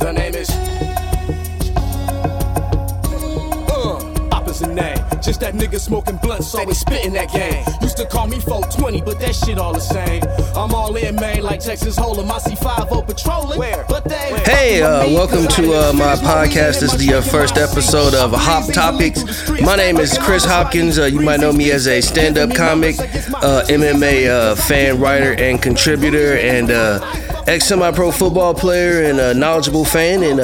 The name is. Uh, opposite name. Just that nigga smoking blunts, always spitting that game. Used to call me 420, but that shit all the same. I'm all in, man, like Texas Hold'em. I see 5 patrolling. Where? But they. Hey, uh, welcome to uh, my podcast. This is the uh, first episode of Hop Topics. My name is Chris Hopkins. Uh, you might know me as a stand up comic, uh, MMA uh, fan, writer, and contributor, and ex semi pro football player and a knowledgeable fan. And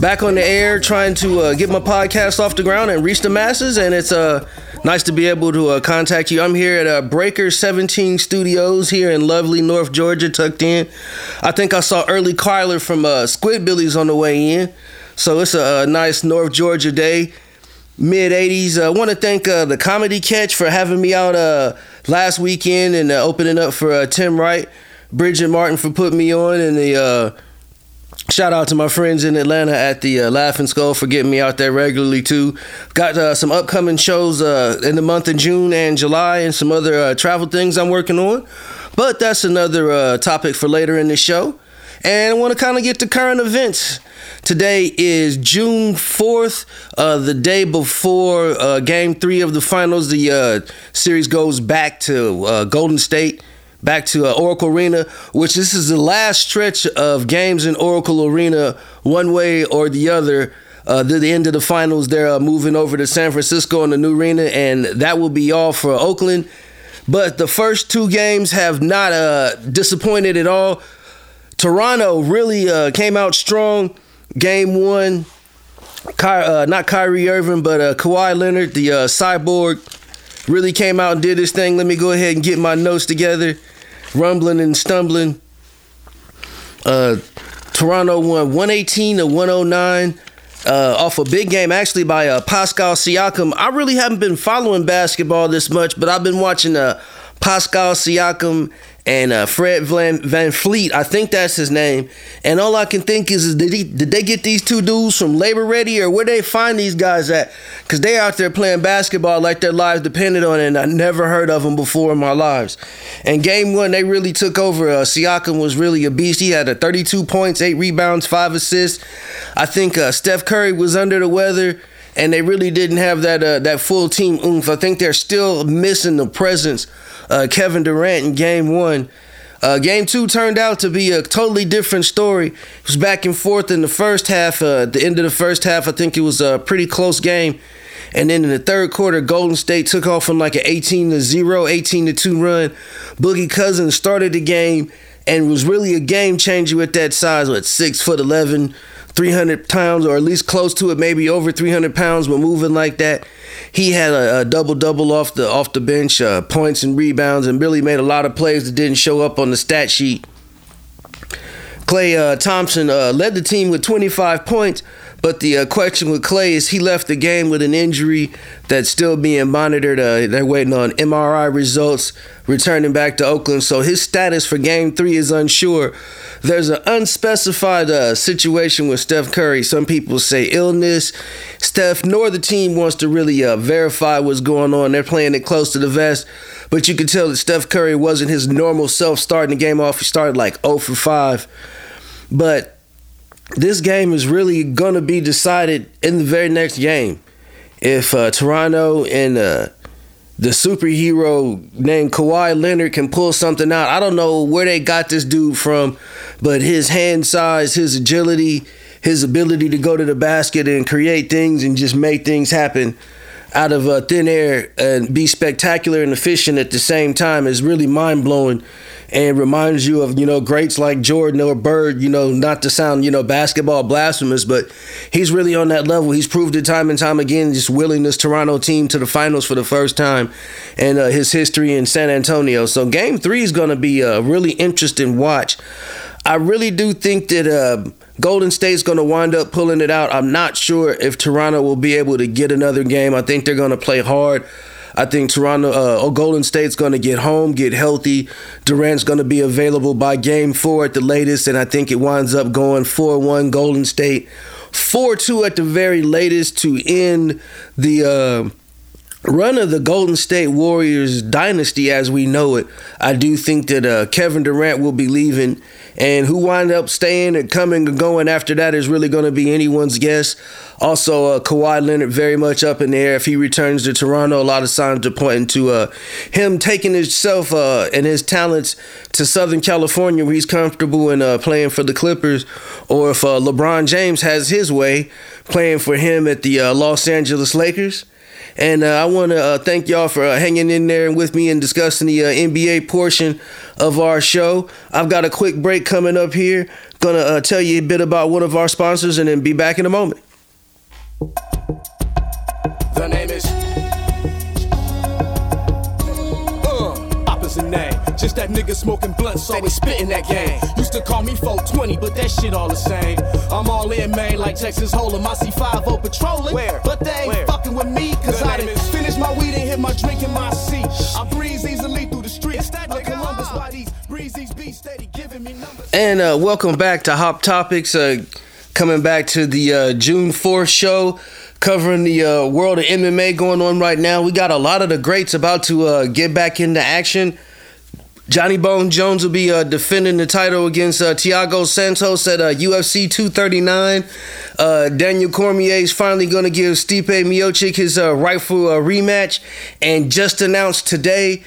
back on the air trying to get my podcast off the ground and reach the masses. And it's nice to be able to contact you. I'm here at Breaker 17 Studios here in lovely North Georgia, tucked in. I think I saw early Cuyler from Squidbillies on the way in. So it's a, a nice North Georgia day mid 80s. I uh, want to thank uh, the Comedy Catch for having me out uh, last weekend and uh, opening up for uh, Tim Wright, Bridget Martin for putting me on, and the uh, shout out to my friends in Atlanta at the Laughing Skull for getting me out there regularly too. Got some upcoming shows in the month of June and July, and some other travel things I'm working on. But that's another topic for later in the show. And I want to kind of get to current events. Today is June 4th, uh, the day before uh, game three of the finals. The uh, series goes back to uh, Golden State, back to uh, Oracle Arena, which this is the last stretch of games in Oracle Arena, one way or the other. Uh, to the end of the finals, they're uh, moving over to San Francisco in the new arena, and that will be all for Oakland. But the first two games have not disappointed at all. Toronto really came out strong Game one, Ky- uh, not Kyrie Irving, but uh, Kawhi Leonard, the uh, cyborg, really came out and did his thing. Let me go ahead and get my notes together. Rumbling and stumbling. Uh, Toronto won 118 to 109 uh, off a big game, actually by uh, Pascal Siakam. I really haven't been following basketball this much, but I've been watching uh, Pascal Siakam and uh, Fred Van, VanVleet. I think that's his name. And all I can think is, is did, he, did they get these two dudes from Labor Ready or where they find these guys at? Because they out there playing basketball like their lives depended on it, and I never heard of them before in my lives. And game one, they really took over. Uh, Siakam was really a beast. He had a 32 points, eight rebounds, five assists. I think uh, Steph Curry was under the weather and they really didn't have that uh, that full team oomph. I think they're still missing the presence uh, Kevin Durant in game one. Uh, game two turned out to be a totally different story. It was back and forth in the first half. Uh, at the end of the first half, I think it was a pretty close game. And then in the third quarter, Golden State took off from like an 18 to 0, 18 to 2 run. Boogie Cousins started the game and was really a game changer with that size, what, 6 foot 11, 300 pounds, or at least close to it, maybe over 300 pounds, but moving like that. He had a, a double double off the off the bench, uh, points and rebounds, and really made a lot of plays that didn't show up on the stat sheet. Clay uh, Thompson uh, led the team with 25 points, but the uh, question with Clay is he left the game with an injury that's still being monitored. Uh, they're waiting on MRI results, returning back to Oakland. So his status for game three is unsure. There's an unspecified uh, situation with Steph Curry. Some people say illness. Steph nor the team wants to really uh, verify what's going on. They're playing it close to the vest. But you can tell that Steph Curry wasn't his normal self starting the game off. He started like 0 for 5. But this game is really going to be decided in the very next game. If uh, Toronto and uh, the superhero named Kawhi Leonard can pull something out, I don't know where they got this dude from, but his hand size, his agility, his ability to go to the basket and create things and just make things happen out of uh, thin air and be spectacular and efficient at the same time is really mind blowing and reminds you of you know greats like Jordan or Bird. You know, not to sound you know basketball blasphemous, but he's really on that level. He's proved it time and time again, just willing this Toronto team to the finals for the first time, and uh, his history in San Antonio. So Game Three is going to be a really interesting watch. I really do think that. Uh, Golden State's going to wind up pulling it out. I'm not sure if Toronto will be able to get another game. I think they're going to play hard. I think Toronto uh, Golden State's going to get home, get healthy. Durant's going to be available by game four at the latest, and I think it winds up going 4 1 Golden State, 4 2 at the very latest to end the. Uh, run of the Golden State Warriors dynasty as we know it. I do think that uh, Kevin Durant will be leaving And who wind up staying and coming and going after that is really going to be anyone's guess. Also, uh, Kawhi Leonard very much up in the air if he returns to Toronto. A lot of signs are pointing to uh, him taking himself uh, and his talents to Southern California, where he's comfortable in uh, playing for the Clippers, or if uh, LeBron James has his way, playing for him at the uh, Los Angeles Lakers. And uh, I want to uh, thank y'all for uh, hanging in there and with me and discussing the uh, NBA portion of our show. I've got a quick break coming up here. Gonna uh, tell you a bit about one of our sponsors and then be back in a moment. Just that nigga smoking blunts, always spitting that game. Used to call me 420, but that shit all the same. I'm all in, man, like Texas Hold'em. I see 5 patrolling. Where? But they ain't Where? fucking with me, cause Good I name done is- finished my weed and hit my drink in my seat. I breeze easily through the streets. Like Columbus, why these breeze these beats steady giving me numbers. And uh, welcome back to Hop Topics. Uh, coming back to the uh, June 4th show, covering the uh, world of MMA going on right now. We got a lot of the greats about to uh, get back into action. Johnny Bone Jones will be uh, defending the title against uh, Thiago Santos at uh, UFC 239. Uh, Daniel Cormier is finally going to give Stipe Miocic his uh, rightful uh, rematch, and just announced today.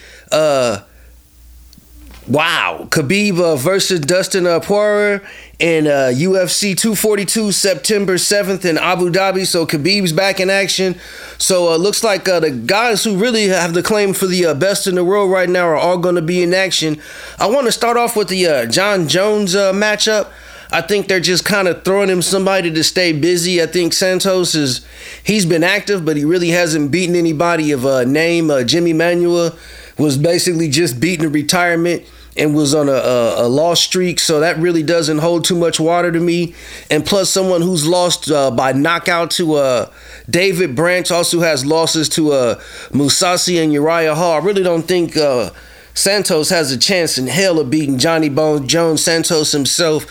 Wow, Khabib versus Dustin Poirier in uh, UFC 242 September 7th in Abu Dhabi. So Khabib's back in action. So uh, looks like uh, the guys who really have the claim for the uh, best in the world right now are all going to be in action. I want to start off with the uh, John Jones uh, matchup. I think they're just kind of throwing him somebody to stay busy. I think Santos is he's been active, but he really hasn't beaten anybody of uh, name. Jimi Manuwa was basically just beating a retirement and was on a, a, a lost streak, so that really doesn't hold too much water to me. And plus, someone who's lost uh, by knockout to uh, David Branch also has losses to uh, Mousasi and Uriah Hall. I really don't think uh, Santos has a chance in hell of beating Johnny Bones Jones. Santos himself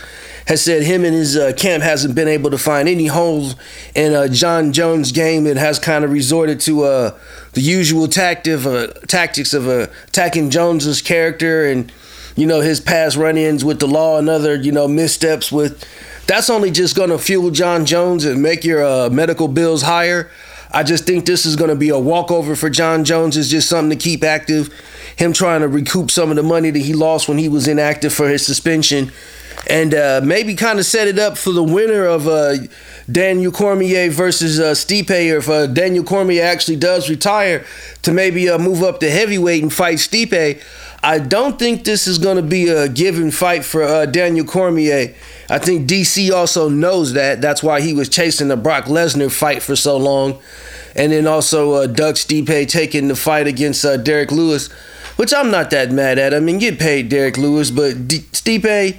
has said him and his uh, camp hasn't been able to find any holes in uh, John Jones' game. It has kind of resorted to uh, the usual tactic, uh, tactics of uh, attacking Jones's character and you know his past run-ins with the law and other you know missteps with. That's only just going to fuel John Jones and make your uh, medical bills higher. I just think this is going to be a walkover for John Jones. It's just something to keep active. Him trying to recoup some of the money that he lost when he was inactive for his suspension and uh, maybe kind of set it up for the winner of uh, Daniel Cormier versus uh, Stipe, or if uh, Daniel Cormier actually does retire, to maybe uh, move up to heavyweight and fight Stipe. I don't think this is going to be a given fight for uh, Daniel Cormier. I think DC also knows that. That's why he was chasing the Brock Lesnar fight for so long. And then also uh, Doug Stipe taking the fight against uh, Derrick Lewis, which I'm not that mad at. I mean, get paid Derrick Lewis, but D- Stipe,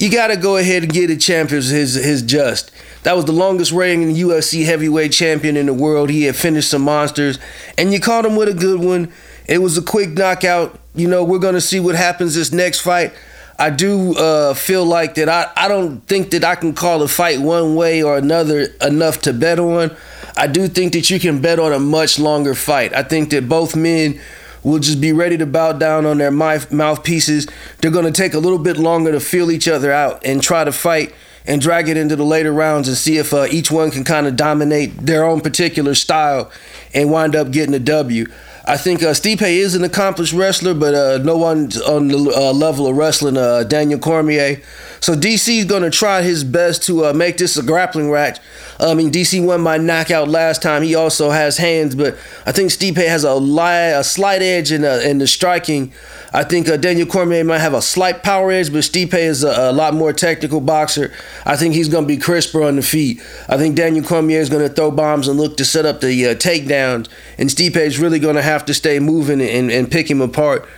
you got to go ahead and get a champion his his just. That was the longest reigning UFC heavyweight champion in the world. He had finished some monsters, and you caught him with a good one. It was a quick knockout. You know, we're gonna see what happens this next fight. I do uh, feel like that. I, I don't think that I can call a fight one way or another enough to bet on. I do think that you can bet on a much longer fight. I think that both men will just be ready to bow down on their mouth mouthpieces. They're going to take a little bit longer to feel each other out and try to fight and drag it into the later rounds and see if uh, each one can kind of dominate their own particular style and wind up getting a W. I think uh, Stipe is an accomplished wrestler, but uh, no one on the uh, level of wrestling uh, Daniel Cormier. So DC is going to try his best to uh, make this a grappling match. I mean, DC won by knockout last time. He also has hands, but I think Stipe has a, li- a slight edge in, uh, in the striking. I think uh, Daniel Cormier might have a slight power edge, but Stipe is a, a lot more technical boxer. I think he's going to be crisper on the feet. I think Daniel Cormier is going to throw bombs and look to set up the uh, takedowns, and Stipe is really going to have to stay moving and, and pick him apart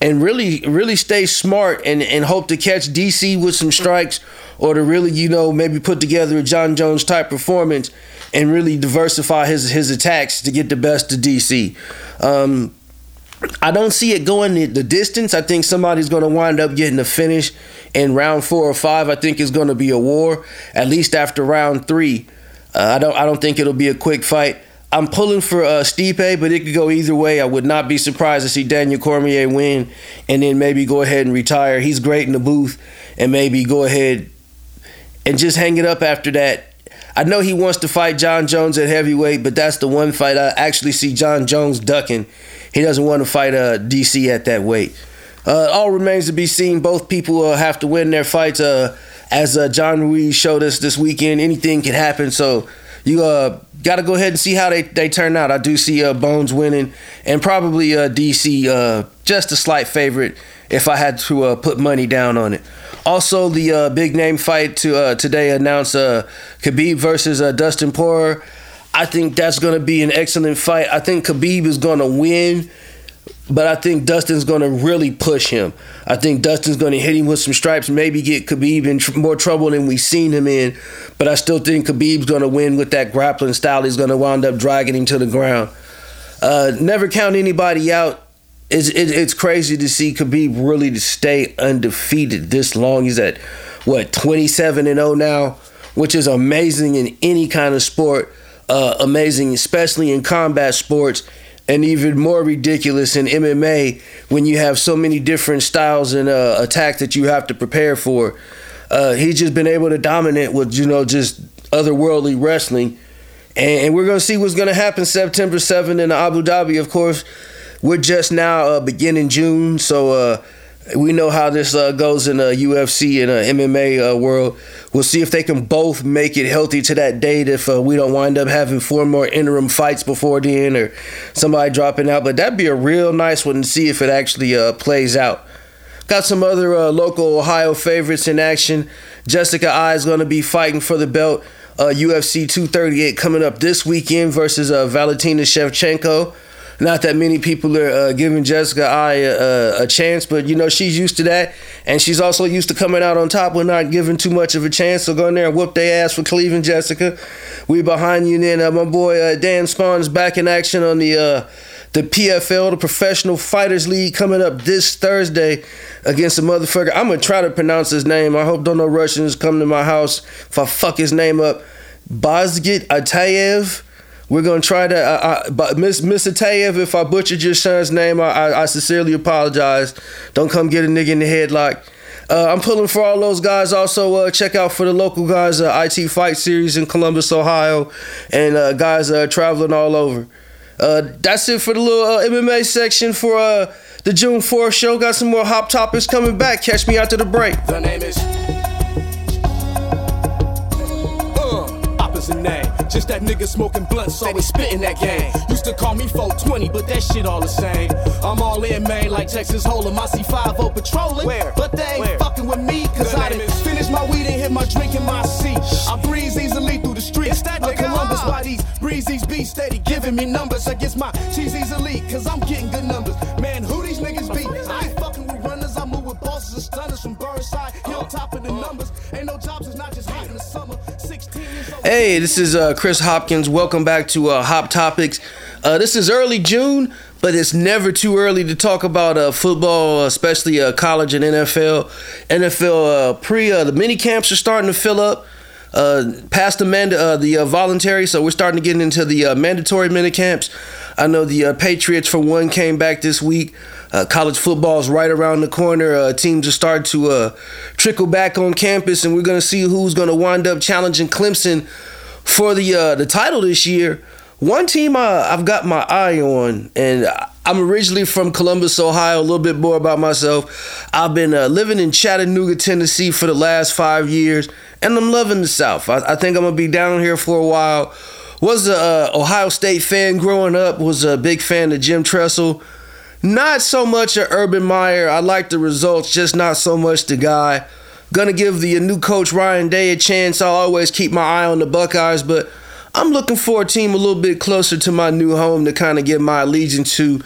and really really stay smart and, and hope to catch DC with some strikes or to really, you know, maybe put together a John Jones type performance and really diversify his his attacks to get the best of DC. Um, I don't see it going the, the distance. I think somebody's going to wind up getting a finish in round four or five. I think it's going to be a war, at least after round three. Uh, I don't I don't think it'll be a quick fight. I'm pulling for uh, Stipe, but it could go either way. I would not be surprised to see Daniel Cormier win and then maybe go ahead and retire. He's great in the booth, and maybe go ahead and just hang it up after that. I know he wants to fight John Jones at heavyweight, but that's the one fight I actually see John Jones ducking. He doesn't want to fight uh, DC at that weight. Uh, all remains to be seen. Both people uh, have to win their fights. Uh, as uh, John Ruiz showed us this weekend, anything can happen. So you uh, got to go ahead and see how they, they turn out. I do see Bones winning, and probably DC just a slight favorite if I had to put money down on it. Also, the big name fight to today announced Khabib versus Dustin Poirier. I think that's going to be an excellent fight. I think Khabib is going to win but I think Dustin's going to really push him. I think Dustin's going to hit him with some stripes, maybe get Khabib in tr- more trouble than we've seen him in. But I still think Khabib's going to win with that grappling style. He's going to wind up dragging him to the ground. Uh, never count anybody out. It's, it, it's crazy to see Khabib really to stay undefeated this long. He's at what 27 and 0 now, which is amazing in any kind of sport. Uh, amazing, especially in combat sports and even more ridiculous in MMA when you have so many different styles and uh, that you have to prepare for. Uh, he's just been able to dominate with you know just otherworldly wrestling, and, and we're gonna see what's gonna happen September 7th in Abu Dhabi. Of course, we're just now uh, beginning June, so uh, we know how this uh, goes in the UFC and MMA uh, world. We'll see if they can both make it healthy to that date. If uh, we don't wind up having four more interim fights before then, or somebody dropping out, but that'd be a real nice one to see if it actually uh, plays out. Got some other uh, local Ohio favorites in action. Jessica Eye is going to be fighting for the belt. UFC uh, 238 coming up this weekend versus Valentina Shevchenko not that many people are uh, giving Jessica Eye a, a, chance, but you know she's used to that, and she's also used to coming out on top with not giving too much of a chance. So go in there and whoop their ass for Cleveland, Jessica. We behind you. Then uh, my boy uh, Dan Spohn's back in action on the uh, the PFL, the Professional Fighters League, coming up this Thursday against a motherfucker. I'm gonna try to pronounce his name. I hope don't no Russians come to my house if I fuck his name up. Bazgit Atayev. We're gonna try to. Uh, but Miss Miss Atayev, if I butchered your son's name, I, I, I, sincerely apologize. Don't come get a nigga in the headlock. Uh, I'm pulling for all those guys. Also, uh, check out for the local guys, uh, IT Fight Series in Columbus, Ohio, and uh, guys uh, traveling all over. Uh, that's it for the little uh, MMA section for uh, the June 4th show. Got some more hop topics coming back. Catch me after the break. The name is. Uh. Just that nigga smoking blunts, always spitting that game. Used to call me 420, but that shit all the same. I'm all in, man, like Texas Hold'em. I see 5 patrolling. Where? But they ain't Where? fucking with me, cause Good I didn't finish my weed and hit my drink in my seat. I breeze easily through the streets. That of Columbus, why these breezes be steady giving me numbers against my cheesy's elite, cause I'm getting good numbers. Man, who these niggas be? I ain't fucking with runners, I move with bosses and stunners from Burnside. On top of the numbers. Ain't no jobs, it's not just Hey, this is uh, Chris Hopkins. Welcome back to uh, Hop Topics. Uh, this is early June, but it's never too early to talk about uh, football, especially uh, college and NFL. NFL uh, pre the mini camps are starting to fill up. past the mand- the voluntary, so we're starting to get into the mandatory mini camps. I know the Patriots, for one, came back this week. Uh, college football is right around the corner. Uh, teams are starting to uh, trickle back on campus, and we're going to see who's going to wind up challenging Clemson for the uh, the title this year. One team uh, I've got my eye on, and I'm originally from Columbus, Ohio. A little bit more about myself. I've been uh, living in Chattanooga, Tennessee for the last five years, and I'm loving the South. I, I think I'm gonna be down here for a while. Was a Ohio State fan growing up. Was a big fan of Jim Tressel. Not so much a Urban Meyer. I like the results, just not so much the guy. Gonna give the new coach Ryan Day a chance. I'll always keep my eye on the Buckeyes, but I'm looking for a team a little bit closer to my new home to kind of get my allegiance to.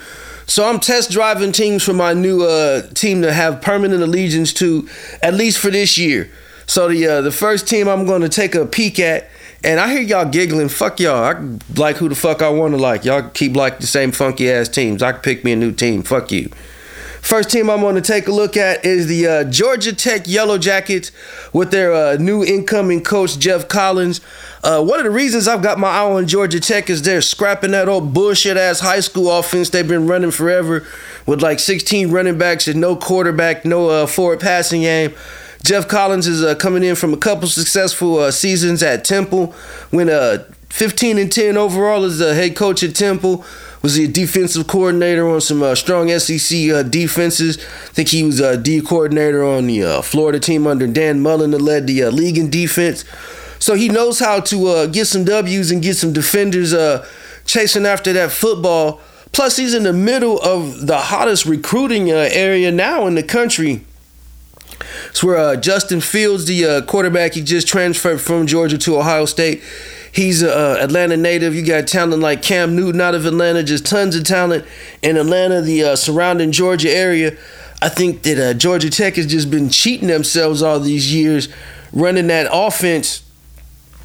So I'm test driving teams for my new uh, team to have permanent allegiance to, at least for this year. So the uh, the first team I'm going to take a peek at and I hear y'all giggling. Fuck y'all. I like who the fuck I want to like. Y'all keep like the same funky ass teams. I can pick me a new team. Fuck you. First team I'm going to take a look at is the uh, Georgia Tech Yellow Jackets with their uh, new incoming coach, Geoff Collins. Uh, one of the reasons I've got my eye on Georgia Tech is they're scrapping that old bullshit ass high school offense they've been running forever with like 16 running backs and no quarterback, no uh, forward passing game Geoff Collins is uh, coming in from a couple successful uh, seasons at Temple. Went uh, 15 and 10 overall as a head coach at Temple. Was he a defensive coordinator on some uh, strong SEC uh, defenses? I think he was a D coordinator on the uh, Florida team under Dan Mullen that led the uh, league in defense. So he knows how to uh, get some W's and get some defenders uh, chasing after that football. Plus, he's in the middle of the hottest recruiting area now in the country. It's where Justin Fields, the quarterback, he just transferred from Georgia to Ohio State He's a uh, Atlanta native. You got talent like Cam Newton out of Atlanta, just tons of talent in Atlanta, the uh, surrounding Georgia area. I think that uh, Georgia Tech has just been cheating themselves all these years, running that offense.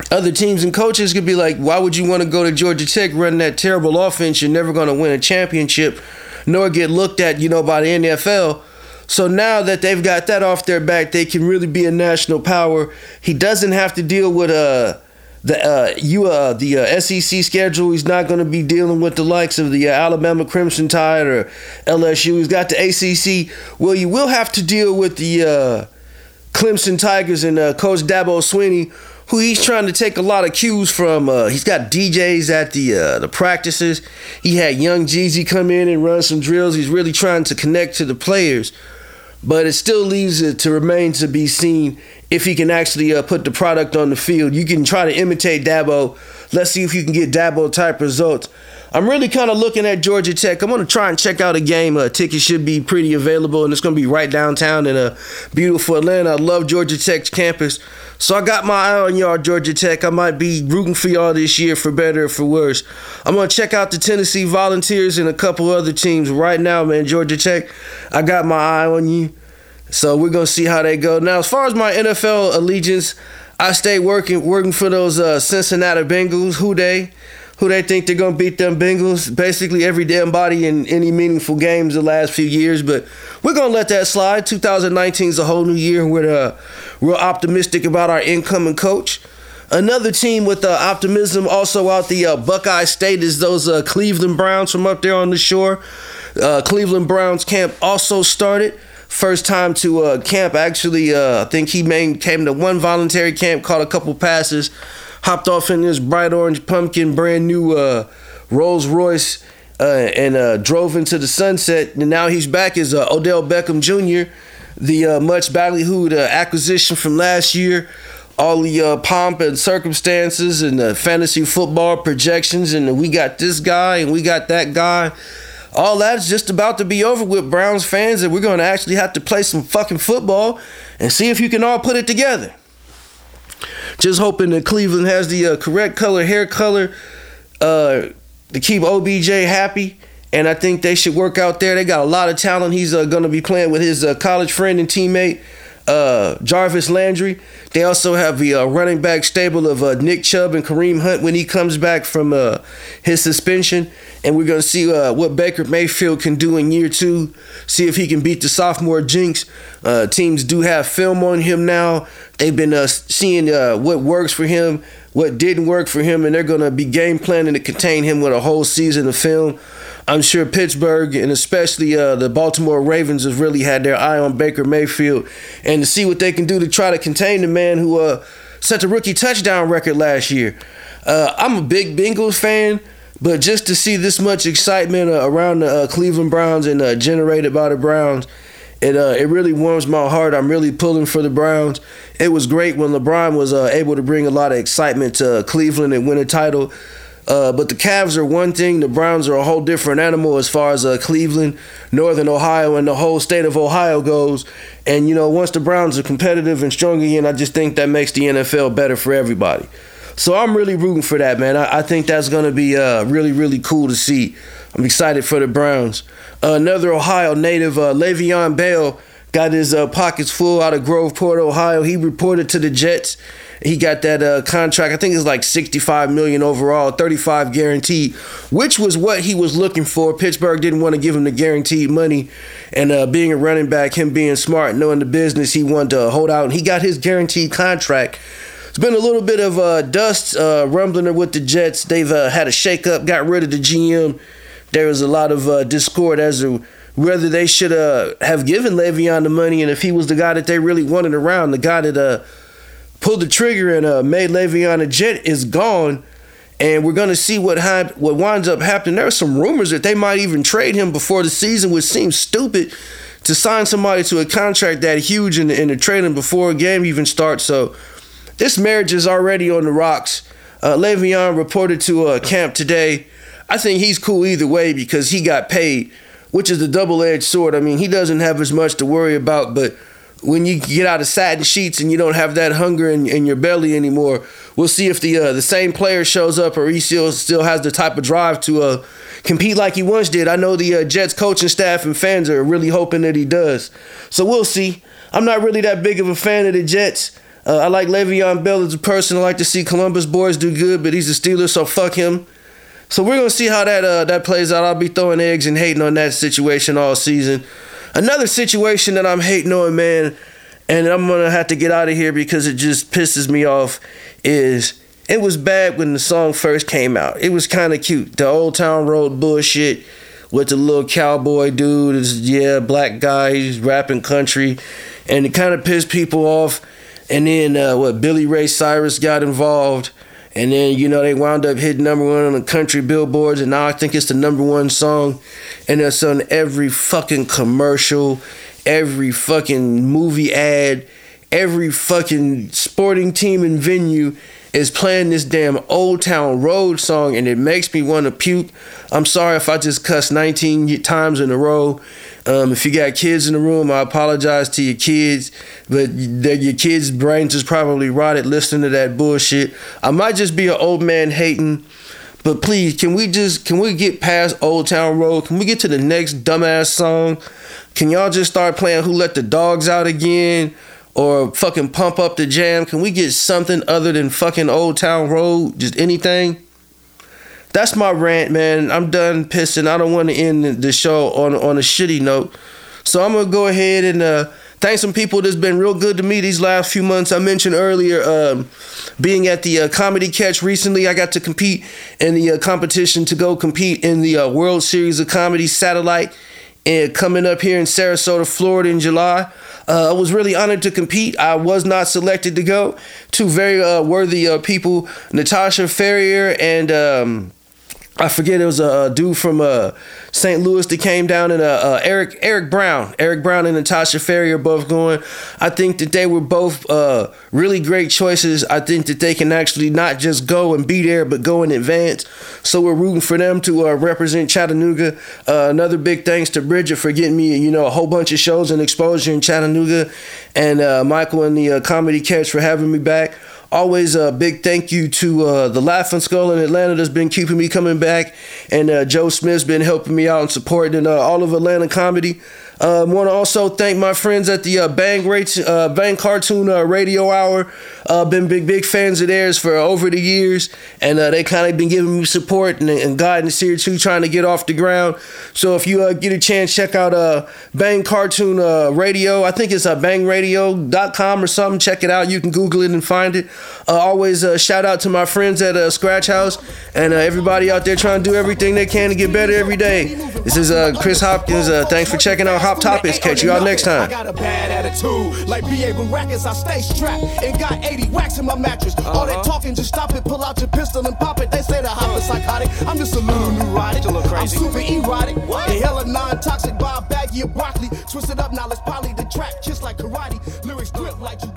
Other teams and coaches could be like, why would you want to go to Georgia Tech running that terrible offense? You're never going to win a championship, nor get looked at, you know, by the NFL. So now that they've got that off their back, they can really be a national power. He doesn't have to deal with uh, the uh, you uh, the uh, SEC schedule. He's not going to be dealing with the likes of the uh, Alabama Crimson Tide or LSU. He's got the ACC. Well, you will have to deal with the uh, Clemson Tigers and uh, Coach Dabo Swinney, who he's trying to take a lot of cues from. he's got DJs at the the practices. He had Young Jeezy come in and run some drills. He's really trying to connect to the players but it still leaves it to remain to be seen if he can actually uh, put the product on the field. You can try to imitate Dabo. Let's see if you can get Dabo type results. I'm really kind of looking at Georgia Tech. I'm going to try and check out a game. Uh, tickets should be pretty available, and it's going to be right downtown in a uh, beautiful Atlanta. I love Georgia Tech's campus. So I got my eye on y'all, Georgia Tech. I might be rooting for y'all this year for better or for worse. I'm going to check out the Tennessee Volunteers and a couple other teams right now, man. Georgia Tech, I got my eye on you. So we're gonna see how they go. Now, as far as my NFL allegiance, I stay working working for those uh, Cincinnati Bengals. Who they? Who they think they're gonna beat them Bengals? Basically every damn body in any meaningful games the last few years, but we're gonna let that slide. 2019 is a whole new year. We're uh, real optimistic about our incoming coach. Another team with uh, optimism also out the uh, Buckeye State is those uh, Cleveland Browns from up there on the shore. Uh, Cleveland Browns camp also started. First time to uh, camp, actually, uh, I think he made, came to one voluntary camp, caught a couple passes, hopped off in this bright orange pumpkin, brand new uh, Rolls Royce, uh, and uh, drove into the sunset. And now he's back as uh, Odell Beckham Jr., the much ballyhooed acquisition from last year all the uh, pomp and circumstances and the fantasy football projections, and we got this guy and we got that guy all that's just about to be over with Browns fans, and we're going to actually have to play some fucking football and see if you can all put it together. Just hoping that Cleveland has the uh, correct color, hair color, uh, to keep OBJ happy. And I think they should work out there. They got a lot of talent. He's uh, going to be playing with his uh, college friend and teammate, uh, Jarvis Landry. They also have the uh, running back stable of uh, Nick Chubb and Kareem Hunt when he comes back from uh, his suspension. And we're going to see uh, what Baker Mayfield can do in year two, see if he can beat the sophomore jinx. Uh, teams do have film on him now. They've been uh, seeing what works for him, what didn't work for him, and they're going to be game planning to contain him with a whole season of film. I'm sure Pittsburgh and especially uh, the Baltimore Ravens have really had their eye on Baker Mayfield and to see what they can do to try to contain the man who uh, set the rookie touchdown record last year. Uh, I'm a big Bengals fan, but just to see this much excitement uh, around the uh, Cleveland Browns and uh, generated by the Browns, it it really warms my heart. I'm really pulling for the Browns. It was great when LeBron was able to bring a lot of excitement to Cleveland and win a title. Uh, but the Cavs are one thing. The Browns are a whole different animal as far as uh, Cleveland, Northern Ohio, and the whole state of Ohio goes. And you know, once the Browns are competitive and strong again, I just think that makes the NFL better for everybody. So I'm really rooting for that, man. I, I think that's going to be uh, really, really cool to see. I'm excited for the Browns. Another Ohio native, uh, Le'Veon Bell, got his uh, pockets full out of Groveport, Ohio. He reported to the Jets he got that uh, contract. I think it's like 65 million overall, 35 guaranteed, which was what he was looking for. Pittsburgh didn't want to give him the guaranteed money, and uh, being a running back, him being smart, knowing the business, he wanted to hold out, and he got his guaranteed contract. It's been a little bit of uh, dust uh, rumbling with the Jets. They've uh, had a shakeup, got rid of the GM. There was a lot of uh, discord as to whether they should have given Le'Veon the money and if he was the guy that they really wanted around, the guy that pulled the trigger and uh, made Le'Veon a Jet is gone. And we're gonna see what hap- what winds up happening. There are some rumors that they might even trade him before the season, which seems stupid to sign somebody to a contract that huge and, and to trade him before a game even starts. So this marriage is already on the rocks. Uh, Le'Veon reported to a camp today. I think he's cool either way because he got paid which is a double edged sword. I mean, he doesn't have as much to worry about, but when you get out of satin sheets and you don't have that hunger in, in your belly anymore, we'll see if the uh, the same player shows up or he still still has the type of drive to uh, compete like he once did. I know the uh, Jets coaching staff and fans are really hoping that he does. So we'll see. I'm not really that big of a fan of the Jets. Uh, I like Le'Veon Bell as a person. I like to see Columbus boys do good, but he's a Steeler, so fuck him. So we're gonna see how that uh, that plays out. I'll be throwing eggs and hating on that situation all season. Another situation that I'm hating on, man, and I'm gonna have to get out of here because it just pisses me off. Is it was bad when the song first came out. It was kind of cute. The Old Town Road bullshit with the little cowboy dude is yeah black guy he's rapping country, and it kind of pissed people off. And then uh, what Billy Ray Cyrus got involved and then, you know, they wound up hitting number one on the country billboards, and now I think it's the number one song. And it's on every fucking commercial, every fucking movie ad, every fucking sporting team and venue is playing this damn Old Town Road song, and it makes me want to puke. I'm sorry if I just cussed 19 times in a row. Um, if you got kids in the room, I apologize to your kids, but your kids' brains is probably rotted listening to that bullshit. I might just be an old man hating, but please, can we just can we get past Old Town Road? Can we get to the next dumbass song? Can y'all just start playing Who Let the Dogs Out again? Or fucking pump up the jam? Can we get something other than fucking Old Town Road? Just anything? That's my rant, man. I'm done pissing. I don't want to end the show on on a shitty note. So I'm gonna go ahead and uh, thank some people that's been real good to me these last few months. I mentioned earlier um, being at the uh, Comedy Catch recently. I got to compete in the uh, competition to go compete in the uh, World Series of Comedy Satellite and coming up here in Sarasota, Florida in July. Uh, I was really honored to compete. I was not selected to go. Two very uh, worthy uh, people, Natasha Ferrier and um, I forget it was a, dude from uh, St. Louis that came down and uh, uh, Eric Eric Brown, Eric Brown and Natasha Ferry are both going. I think that they were both uh, really great choices. I think that they can actually not just go and be there, but go in advance. So we're rooting for them to uh, represent Chattanooga. Uh, another big thanks to Bridget for getting me, you know, a whole bunch of shows and exposure in Chattanooga, and Michael and the Comedy Catch for having me back. Always a big thank you to uh, the Laughing Skull in Atlanta that's been keeping me coming back, and uh, Joe Smith's been helping me out and supporting uh, all of Atlanta comedy. I um, want to also thank my friends at the uh, Bang, Rate, uh, Bang Cartoon uh, Radio Hour. Uh, been big, big fans of theirs for over the years, and uh, they kind of been giving me support and, and guidance here too, trying to get off the ground. So if you uh, get a chance, check out uh, Bang Cartoon uh, Radio. I think it's uh, bangradio.com or something. Check it out. You can Google it and find it. Uh, always uh, shout out to my friends at uh, Scratch House and uh, everybody out there trying to do everything they can to get better every day. This is uh, Chris Hopkins. Uh, thanks for checking out Hop Topics. Catch y'all next time. I got a bad attitude. Like BA with rackets, I stay strapped and got 80 wax in my mattress. All that talking, just stop it, pull out your pistol and pop it. They say the hop is psychotic. I'm just a little neurotic. I'm super erotic. What? And hella non toxic by a baggie of broccoli. Twist it up, now let's poly the track just like karate. Lyrics grip like you